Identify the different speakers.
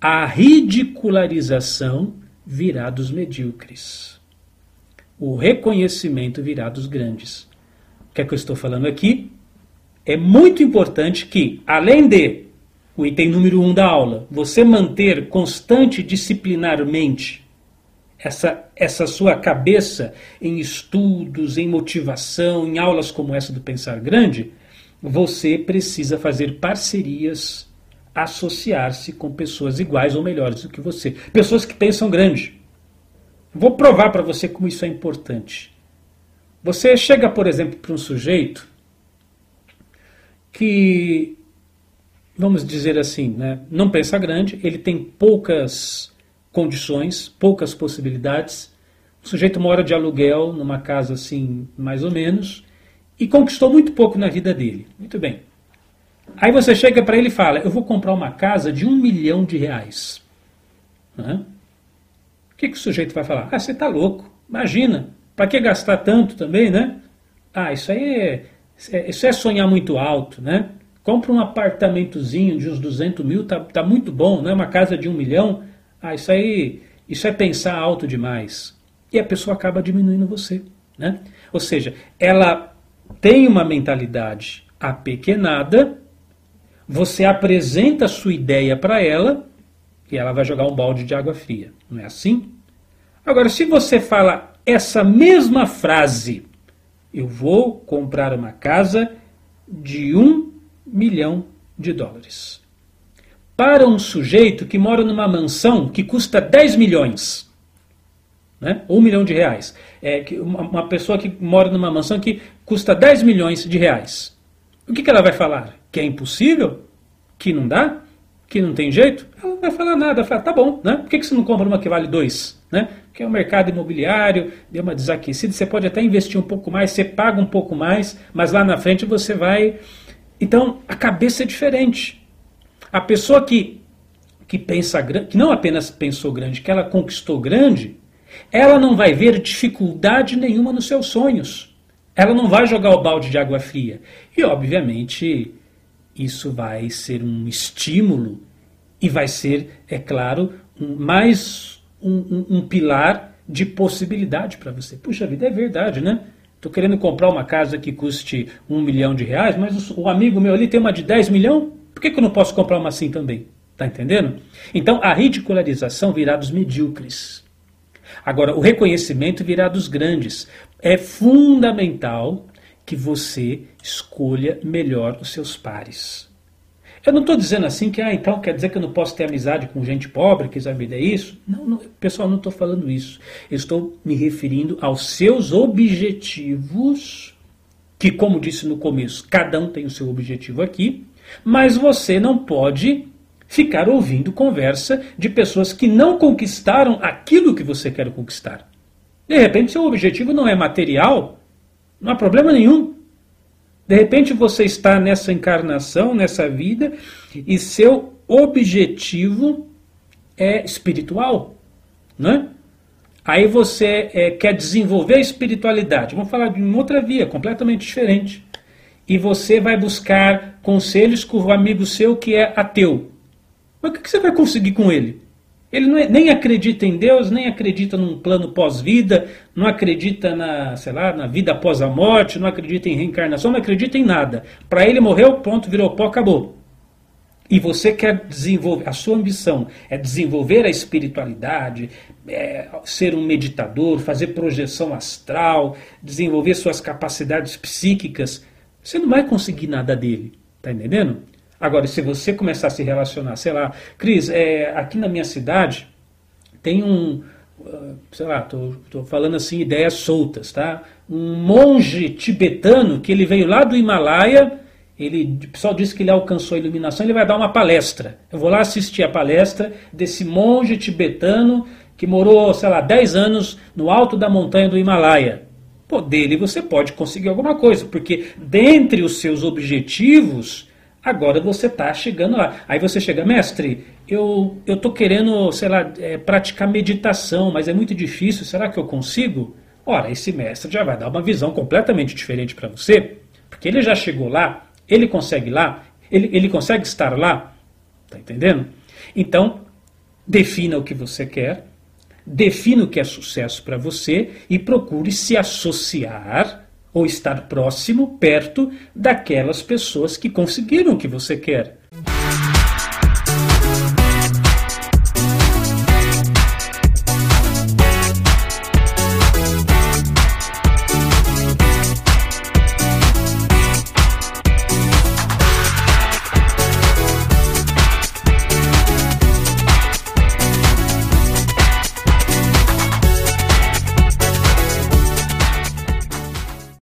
Speaker 1: a ridicularização virá dos medíocres. O reconhecimento virá dos grandes. O que é que eu estou falando aqui? É muito importante que, além de o item número um da aula, você manter constante disciplinarmente essa, essa sua cabeça em estudos, em motivação, em aulas como essa do Pensar Grande, você precisa fazer parcerias, associar-se com pessoas iguais ou melhores do que você. Pessoas que pensam grande. Vou provar para você como isso é importante. Você chega, por exemplo, para um sujeito que, vamos dizer assim, né, não pensa grande, ele tem poucas condições, poucas possibilidades. O sujeito mora de aluguel numa casa assim, mais ou menos, e conquistou muito pouco na vida dele. Muito bem. Aí você chega para ele e fala: Eu vou comprar uma casa de um milhão de reais. O que, que o sujeito vai falar? Ah, você está louco. Imagina. Para que gastar tanto também, né? Ah, isso aí é, é, isso é sonhar muito alto, né? Compra um apartamentozinho de uns 200 mil, tá, tá muito bom, né? Uma casa de um milhão. Ah, isso aí, isso é pensar alto demais. E a pessoa acaba diminuindo você, né? Ou seja, ela tem uma mentalidade apequenada, você apresenta a sua ideia para ela e ela vai jogar um balde de água fria. Não é assim? Agora, se você fala essa mesma frase, eu vou comprar uma casa de um milhão de dólares. Para um sujeito que mora numa mansão que custa 10 milhões, né? um milhão de reais. É, uma pessoa que mora numa mansão que custa 10 milhões de reais. O que, que ela vai falar? Que é impossível? Que não dá? Que não tem jeito? Ela não vai falar nada. Vai falar, tá bom, né? Por que, você não compra uma que vale dois? Né? Porque o mercado imobiliário deu uma desaquecida, você pode até investir um pouco mais, você paga um pouco mais, mas lá na frente você vai. Então a cabeça é diferente. A pessoa que, que pensa grande, que não apenas pensou grande, que ela conquistou grande, ela não vai ver dificuldade nenhuma nos seus sonhos. Ela não vai jogar o balde de água fria. E, obviamente, isso vai ser um estímulo e vai ser, é claro, um, mais um, um, um pilar de possibilidade para você. Puxa vida, é verdade, né? Estou querendo comprar uma casa que custe um milhão de reais, mas o, o amigo meu ali tem uma de 10 milhões. Por que, que eu não posso comprar uma assim também? Está entendendo? Então, a ridicularização virá dos medíocres. Agora, o reconhecimento virá dos grandes. É fundamental que você escolha melhor os seus pares. Eu não estou dizendo assim que, ah, então quer dizer que eu não posso ter amizade com gente pobre, que vida é isso. Não, não pessoal, não estou falando isso. Eu estou me referindo aos seus objetivos, que, como disse no começo, cada um tem o seu objetivo aqui, mas você não pode ficar ouvindo conversa de pessoas que não conquistaram aquilo que você quer conquistar. De repente, seu objetivo não é material, não há problema nenhum. De repente, você está nessa encarnação, nessa vida, e seu objetivo é espiritual. Né? Aí você é, quer desenvolver a espiritualidade. Vamos falar de uma outra via, completamente diferente. E você vai buscar conselhos com o amigo seu que é ateu. Mas o que você vai conseguir com ele? Ele é, nem acredita em Deus, nem acredita num plano pós-vida, não acredita na, sei lá, na vida após a morte, não acredita em reencarnação, não acredita em nada. Para ele morreu, ponto, virou pó, acabou. E você quer desenvolver, a sua ambição é desenvolver a espiritualidade, é, ser um meditador, fazer projeção astral, desenvolver suas capacidades psíquicas, você não vai conseguir nada dele. Tá entendendo? Agora, se você começar a se relacionar, sei lá, Cris, é, aqui na minha cidade tem um, uh, sei lá, estou falando assim ideias soltas, tá? Um monge tibetano que ele veio lá do Himalaia, ele, o pessoal disse que ele alcançou a iluminação, ele vai dar uma palestra. Eu vou lá assistir a palestra desse monge tibetano que morou, sei lá, 10 anos no alto da montanha do Himalaia. Pô, dele você pode conseguir alguma coisa, porque dentre os seus objetivos Agora você está chegando lá. Aí você chega, mestre, eu eu tô querendo, sei lá, é, praticar meditação, mas é muito difícil. Será que eu consigo? Ora, esse mestre já vai dar uma visão completamente diferente para você, porque ele já chegou lá, ele consegue lá, ele, ele consegue estar lá, tá entendendo? Então, defina o que você quer, defina o que é sucesso para você e procure se associar ou estar próximo, perto daquelas pessoas que conseguiram o que você quer.